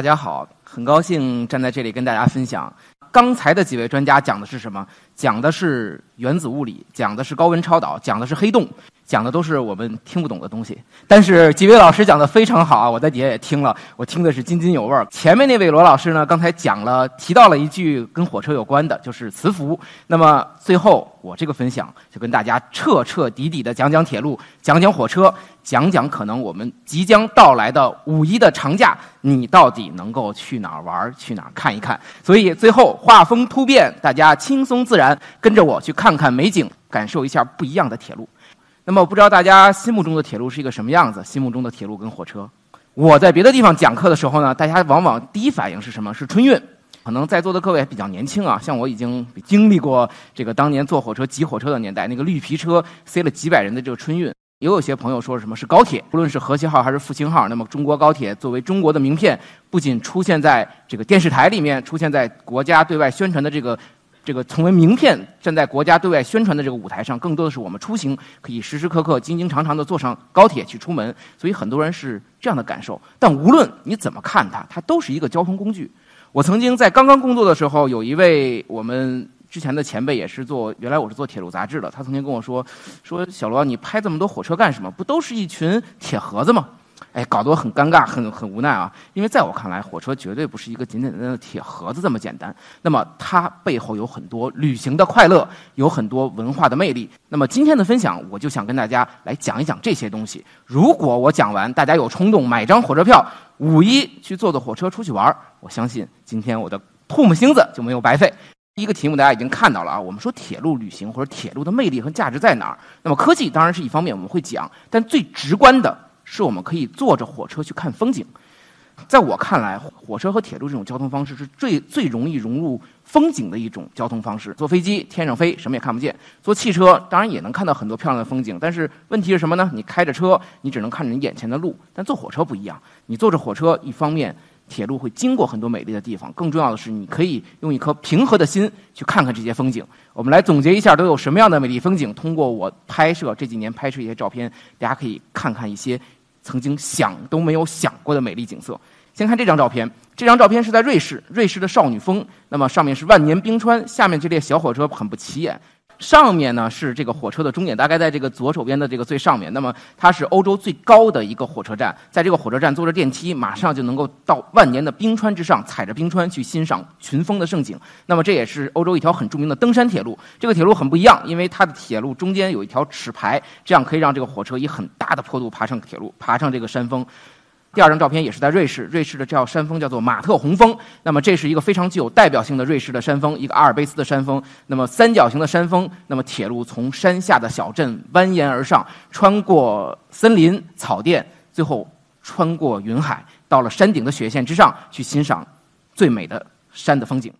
大家好，很高兴站在这里跟大家分享。刚才的几位专家讲的是什么？讲的是原子物理，讲的是高温超导，讲的是黑洞，讲的都是我们听不懂的东西。但是几位老师讲的非常好啊，我在底下也听了，我听的是津津有味儿。前面那位罗老师呢，刚才讲了，提到了一句跟火车有关的，就是磁浮。那么最后我这个分享就跟大家彻彻底底的讲讲铁路，讲讲火车，讲讲可能我们即将到来的五一的长假，你到底能够去哪儿玩儿，去哪儿看一看。所以最后画风突变，大家轻松自然，跟着我去看看美景，感受一下不一样的铁路。那么我不知道大家心目中的铁路是一个什么样子？心目中的铁路跟火车，我在别的地方讲课的时候呢，大家往往第一反应是什么？是春运。可能在座的各位比较年轻啊，像我已经经历过这个当年坐火车挤火车的年代，那个绿皮车塞了几百人的这个春运。也有些朋友说什么是高铁，不论是和谐号还是复兴号，那么中国高铁作为中国的名片，不仅出现在这个电视台里面，出现在国家对外宣传的这个这个成为名片，站在国家对外宣传的这个舞台上，更多的是我们出行可以时时刻刻、经经常常的坐上高铁去出门，所以很多人是这样的感受。但无论你怎么看它，它都是一个交通工具。我曾经在刚刚工作的时候，有一位我们之前的前辈也是做，原来我是做铁路杂志的，他曾经跟我说，说小罗，你拍这么多火车干什么？不都是一群铁盒子吗？哎，搞得我很尴尬，很很无奈啊！因为在我看来，火车绝对不是一个简简单单的铁盒子这么简单。那么它背后有很多旅行的快乐，有很多文化的魅力。那么今天的分享，我就想跟大家来讲一讲这些东西。如果我讲完，大家有冲动买张火车票，五一去坐坐火车出去玩儿，我相信今天我的唾沫星子就没有白费。第一个题目大家已经看到了啊，我们说铁路旅行或者铁路的魅力和价值在哪儿？那么科技当然是一方面，我们会讲，但最直观的是我们可以坐着火车去看风景。在我看来，火车和铁路这种交通方式是最最容易融入风景的一种交通方式。坐飞机天上飞，什么也看不见；坐汽车当然也能看到很多漂亮的风景，但是问题是什么呢？你开着车，你只能看着你眼前的路；但坐火车不一样，你坐着火车，一方面铁路会经过很多美丽的地方，更重要的是，你可以用一颗平和的心去看看这些风景。我们来总结一下都有什么样的美丽风景。通过我拍摄这几年拍摄一些照片，大家可以看看一些曾经想都没有想过的美丽景色。先看这张照片，这张照片是在瑞士，瑞士的少女峰。那么上面是万年冰川，下面这列小火车很不起眼。上面呢是这个火车的终点，大概在这个左手边的这个最上面。那么它是欧洲最高的一个火车站，在这个火车站坐着电梯，马上就能够到万年的冰川之上，踩着冰川去欣赏群峰的盛景。那么这也是欧洲一条很著名的登山铁路。这个铁路很不一样，因为它的铁路中间有一条齿排，这样可以让这个火车以很大的坡度爬上铁路，爬上这个山峰。第二张照片也是在瑞士，瑞士的这条山峰叫做马特洪峰。那么这是一个非常具有代表性的瑞士的山峰，一个阿尔卑斯的山峰。那么三角形的山峰，那么铁路从山下的小镇蜿蜒而上，穿过森林、草甸，最后穿过云海，到了山顶的雪线之上，去欣赏最美的山的风景。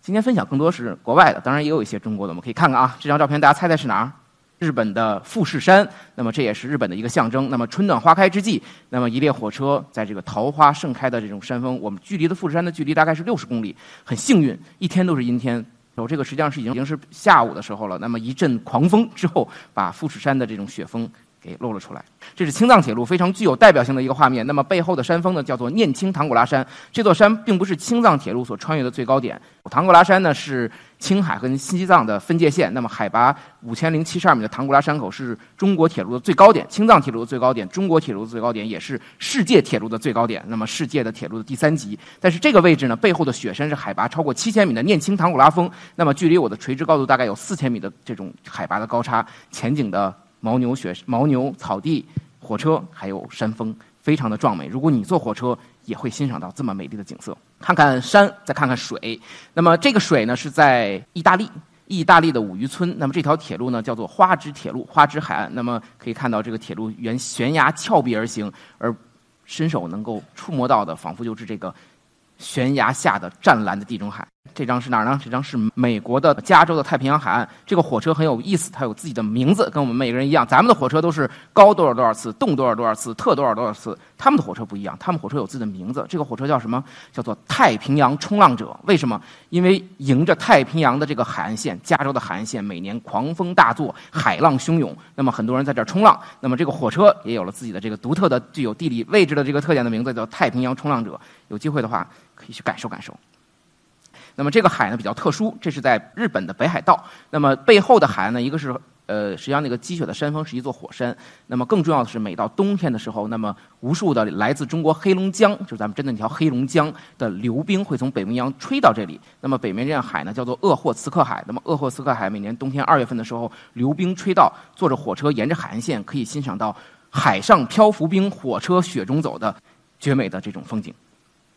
今天分享更多是国外的，当然也有一些中国的，我们可以看看啊。这张照片大家猜猜是哪儿？日本的富士山，那么这也是日本的一个象征。那么春暖花开之际，那么一列火车在这个桃花盛开的这种山峰，我们距离的富士山的距离大概是六十公里。很幸运，一天都是阴天。然后这个实际上是已经已经是下午的时候了。那么一阵狂风之后，把富士山的这种雪峰给露了出来。这是青藏铁路非常具有代表性的一个画面。那么背后的山峰呢，叫做念青唐古拉山。这座山并不是青藏铁路所穿越的最高点。唐古拉山呢是青海和西藏的分界线。那么海拔五千零七十二米的唐古拉山口是中国铁路的最高点，青藏铁路的最高点，中国铁路的最高点，也是世界铁路的最高点。那么世界的铁路的第三级。但是这个位置呢，背后的雪山是海拔超过七千米的念青唐古拉峰。那么距离我的垂直高度大概有四千米的这种海拔的高差，前景的牦牛雪、牦牛草地。火车还有山峰，非常的壮美。如果你坐火车，也会欣赏到这么美丽的景色。看看山，再看看水。那么这个水呢，是在意大利。意大利的五渔村。那么这条铁路呢，叫做花之铁路，花之海岸。那么可以看到，这个铁路沿悬崖峭壁而行，而伸手能够触摸到的，仿佛就是这个悬崖下的湛蓝的地中海。这张是哪儿呢？这张是美国的加州的太平洋海岸。这个火车很有意思，它有自己的名字，跟我们每个人一样。咱们的火车都是高多少多少次，动多少多少次，特多少多少次。他们的火车不一样，他们火车有自己的名字。这个火车叫什么？叫做太平洋冲浪者。为什么？因为迎着太平洋的这个海岸线，加州的海岸线每年狂风大作，海浪汹涌。那么很多人在这儿冲浪。那么这个火车也有了自己的这个独特的、具有地理位置的这个特点的名字，叫太平洋冲浪者。有机会的话，可以去感受感受。那么这个海呢比较特殊，这是在日本的北海道。那么背后的海呢，一个是呃，实际上那个积雪的山峰是一座火山。那么更重要的是，每到冬天的时候，那么无数的来自中国黑龙江，就是咱们真的那条黑龙江的流冰会从北冰洋吹到这里。那么北面这样海呢叫做鄂霍次克海。那么鄂霍次克海每年冬天二月份的时候，流冰吹到，坐着火车沿着海岸线可以欣赏到海上漂浮冰，火车雪中走的绝美的这种风景。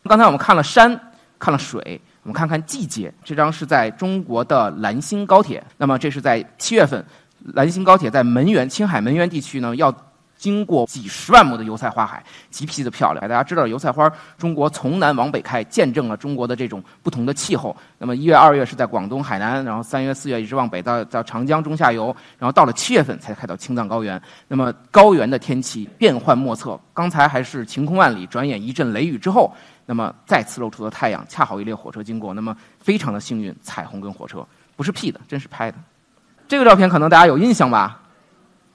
刚才我们看了山，看了水。我们看看季节，这张是在中国的兰新高铁。那么这是在七月份，兰新高铁在门源青海门源地区呢，要经过几十万亩的油菜花海，极其的漂亮。大家知道油菜花，中国从南往北开，见证了中国的这种不同的气候。那么一月、二月是在广东、海南，然后三月、四月一直往北到到长江中下游，然后到了七月份才开到青藏高原。那么高原的天气变幻莫测，刚才还是晴空万里，转眼一阵雷雨之后。那么再次露出的太阳，恰好一列火车经过，那么非常的幸运，彩虹跟火车不是 P 的，真是拍的。这个照片可能大家有印象吧？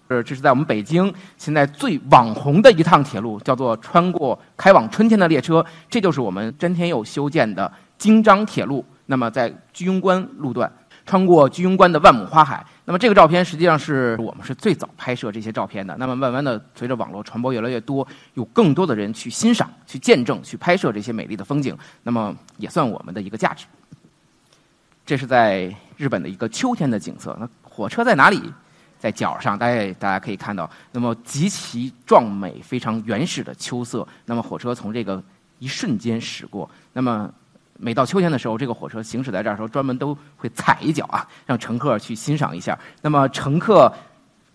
呃，这是在我们北京现在最网红的一趟铁路，叫做穿过开往春天的列车，这就是我们詹天佑修建的京张铁路。那么在居庸关路段。穿过居庸关的万亩花海，那么这个照片实际上是我们是最早拍摄这些照片的。那么慢慢的，随着网络传播越来越多，有更多的人去欣赏、去见证、去拍摄这些美丽的风景，那么也算我们的一个价值。这是在日本的一个秋天的景色。那火车在哪里？在角上，大家大家可以看到，那么极其壮美、非常原始的秋色。那么火车从这个一瞬间驶过，那么。每到秋天的时候，这个火车行驶在这儿时候，专门都会踩一脚啊，让乘客去欣赏一下。那么乘客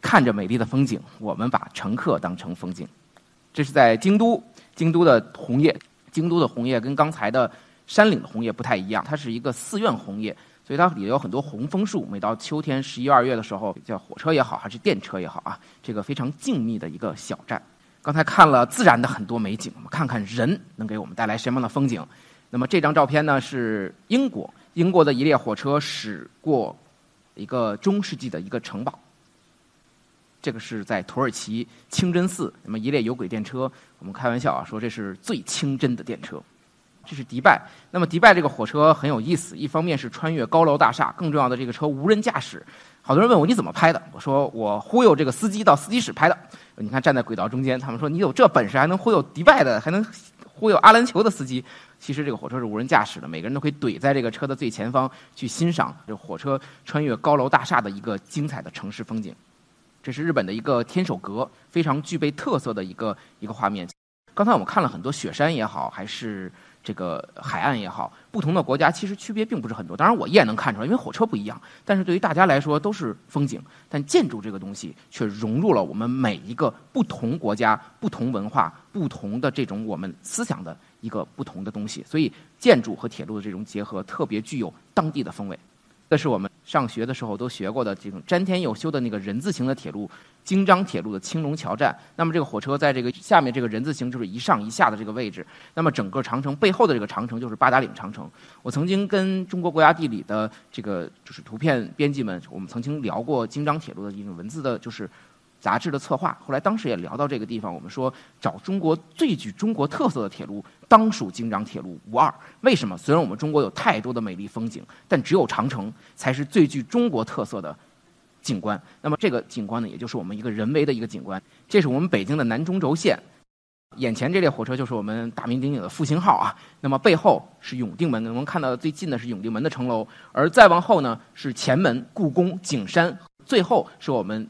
看着美丽的风景，我们把乘客当成风景。这是在京都，京都的红叶，京都的红叶跟刚才的山岭的红叶不太一样，它是一个寺院红叶，所以它里有很多红枫树。每到秋天十一二月的时候，叫火车也好，还是电车也好啊，这个非常静谧的一个小站。刚才看了自然的很多美景，我们看看人能给我们带来什么样的风景。那么这张照片呢是英国，英国的一列火车驶过一个中世纪的一个城堡。这个是在土耳其清真寺，那么一列有轨电车，我们开玩笑啊说这是最清真的电车。这是迪拜，那么迪拜这个火车很有意思，一方面是穿越高楼大厦，更重要的这个车无人驾驶。好多人问我你怎么拍的？我说我忽悠这个司机到司机室拍的。你看站在轨道中间，他们说你有这本事还能忽悠迪拜的，还能忽悠阿联酋的司机。其实这个火车是无人驾驶的，每个人都可以怼在这个车的最前方去欣赏这火车穿越高楼大厦的一个精彩的城市风景。这是日本的一个天守阁，非常具备特色的一个一个画面。刚才我们看了很多雪山也好，还是这个海岸也好，不同的国家其实区别并不是很多。当然我一眼能看出来，因为火车不一样。但是对于大家来说都是风景，但建筑这个东西却融入了我们每一个不同国家、不同文化、不同的这种我们思想的。一个不同的东西，所以建筑和铁路的这种结合特别具有当地的风味。这是我们上学的时候都学过的这种詹天佑修的那个人字形的铁路——京张铁路的青龙桥站。那么这个火车在这个下面这个人字形就是一上一下的这个位置。那么整个长城背后的这个长城就是八达岭长城。我曾经跟中国国家地理的这个就是图片编辑们，我们曾经聊过京张铁路的一种文字的，就是。杂志的策划，后来当时也聊到这个地方，我们说找中国最具中国特色的铁路，当属京张铁路无二。为什么？虽然我们中国有太多的美丽风景，但只有长城才是最具中国特色的景观。那么这个景观呢，也就是我们一个人为的一个景观。这是我们北京的南中轴线，眼前这列火车就是我们大名鼎鼎的复兴号啊。那么背后是永定门，我们看到的最近的是永定门的城楼，而再往后呢是前门、故宫、景山，最后是我们。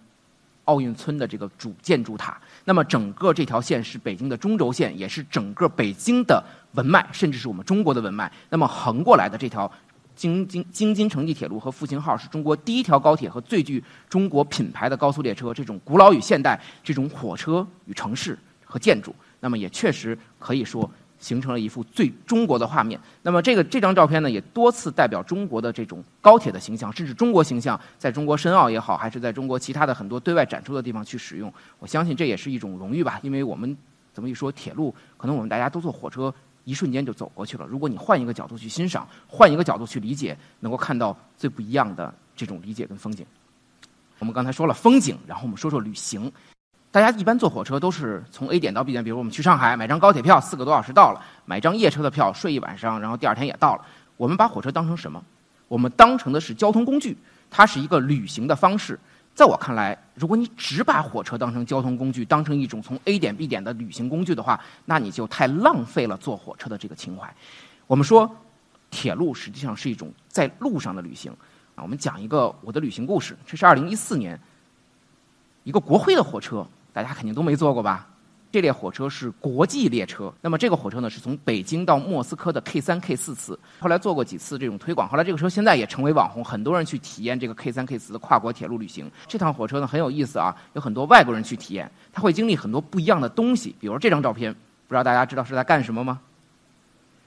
奥运村的这个主建筑塔，那么整个这条线是北京的中轴线，也是整个北京的文脉，甚至是我们中国的文脉。那么横过来的这条京津京津城际铁路和复兴号是中国第一条高铁和最具中国品牌的高速列车。这种古老与现代，这种火车与城市和建筑，那么也确实可以说形成了一幅最中国的画面。那么这个这张照片呢，也多次代表中国的这种高铁的形象，甚至中国形象，在中国申奥也好，还是在中国其他的很多对外展出的地方去使用。我相信这也是一种荣誉吧，因为我们怎么一说铁路，可能我们大家都坐火车。一瞬间就走过去了。如果你换一个角度去欣赏，换一个角度去理解，能够看到最不一样的这种理解跟风景。我们刚才说了风景，然后我们说说旅行。大家一般坐火车都是从 A 点到 B 点，比如我们去上海买张高铁票，四个多小时到了；买张夜车的票，睡一晚上，然后第二天也到了。我们把火车当成什么？我们当成的是交通工具，它是一个旅行的方式。在我看来，如果你只把火车当成交通工具，当成一种从 A 点 B 点的旅行工具的话，那你就太浪费了坐火车的这个情怀。我们说，铁路实际上是一种在路上的旅行。啊，我们讲一个我的旅行故事。这是二零一四年，一个国徽的火车，大家肯定都没坐过吧？这列火车是国际列车，那么这个火车呢是从北京到莫斯科的 K 三 K 四次，后来做过几次这种推广，后来这个车现在也成为网红，很多人去体验这个 K 三 K 四的跨国铁路旅行。这趟火车呢很有意思啊，有很多外国人去体验，他会经历很多不一样的东西，比如这张照片，不知道大家知道是在干什么吗？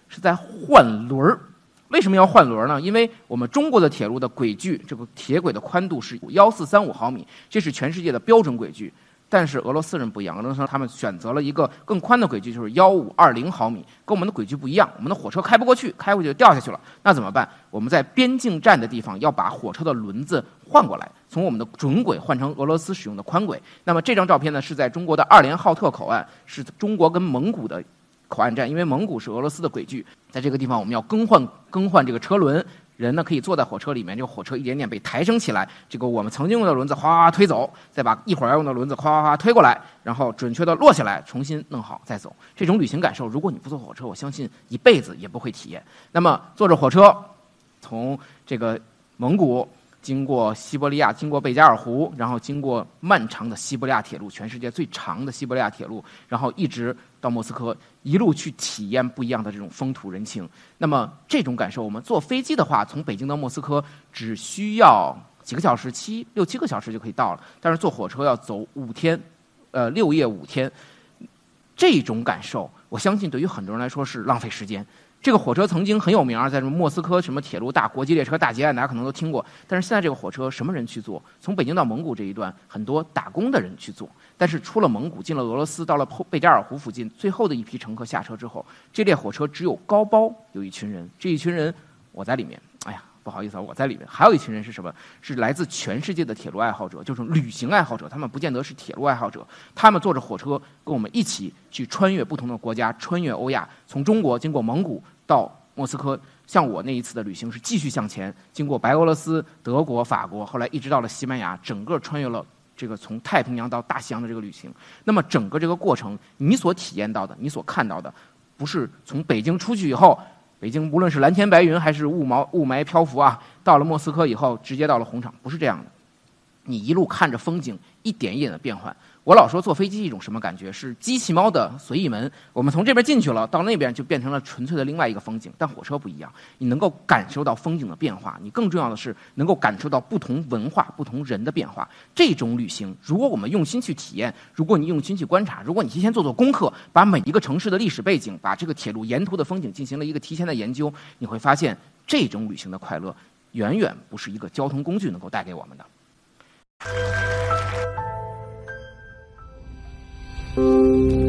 是在换轮儿。为什么要换轮儿呢？因为我们中国的铁路的轨距，这个铁轨的宽度是幺四三五毫米，这是全世界的标准轨距。但是俄罗斯人不一样，俄罗斯他们选择了一个更宽的轨距，就是幺五二零毫米，跟我们的轨距不一样。我们的火车开不过去，开过去就掉下去了。那怎么办？我们在边境站的地方要把火车的轮子换过来，从我们的准轨换成俄罗斯使用的宽轨。那么这张照片呢，是在中国的二连浩特口岸，是中国跟蒙古的口岸站，因为蒙古是俄罗斯的轨距，在这个地方我们要更换更换这个车轮。人呢可以坐在火车里面，这个火车一点点被抬升起来。这个我们曾经用的轮子哗哗推走，再把一会儿要用的轮子哗哗哗推过来，然后准确的落下来，重新弄好再走。这种旅行感受，如果你不坐火车，我相信一辈子也不会体验。那么坐着火车，从这个蒙古。经过西伯利亚，经过贝加尔湖，然后经过漫长的西伯利亚铁路，全世界最长的西伯利亚铁路，然后一直到莫斯科，一路去体验不一样的这种风土人情。那么这种感受，我们坐飞机的话，从北京到莫斯科只需要几个小时，七六七个小时就可以到了。但是坐火车要走五天，呃，六夜五天，这种感受，我相信对于很多人来说是浪费时间。这个火车曾经很有名啊，在什么莫斯科什么铁路大国际列车大劫案，大家可能都听过。但是现在这个火车什么人去坐？从北京到蒙古这一段，很多打工的人去坐。但是出了蒙古，进了俄罗斯，到了贝加尔湖附近，最后的一批乘客下车之后，这列火车只有高包有一群人。这一群人，我在里面。哎呀，不好意思啊，我在里面。还有一群人是什么？是来自全世界的铁路爱好者，就是旅行爱好者。他们不见得是铁路爱好者，他们坐着火车跟我们一起去穿越不同的国家，穿越欧亚，从中国经过蒙古。到莫斯科，像我那一次的旅行是继续向前，经过白俄罗斯、德国、法国，后来一直到了西班牙，整个穿越了这个从太平洋到大西洋的这个旅行。那么整个这个过程，你所体验到的，你所看到的，不是从北京出去以后，北京无论是蓝天白云还是雾霾雾霾漂浮啊，到了莫斯科以后，直接到了红场，不是这样的。你一路看着风景，一点一点的变换。我老说坐飞机一种什么感觉？是机器猫的随意门。我们从这边进去了，到那边就变成了纯粹的另外一个风景。但火车不一样，你能够感受到风景的变化。你更重要的是能够感受到不同文化、不同人的变化。这种旅行，如果我们用心去体验，如果你用心去观察，如果你提前做做功课，把每一个城市的历史背景、把这个铁路沿途的风景进行了一个提前的研究，你会发现这种旅行的快乐，远远不是一个交通工具能够带给我们的。Thank you.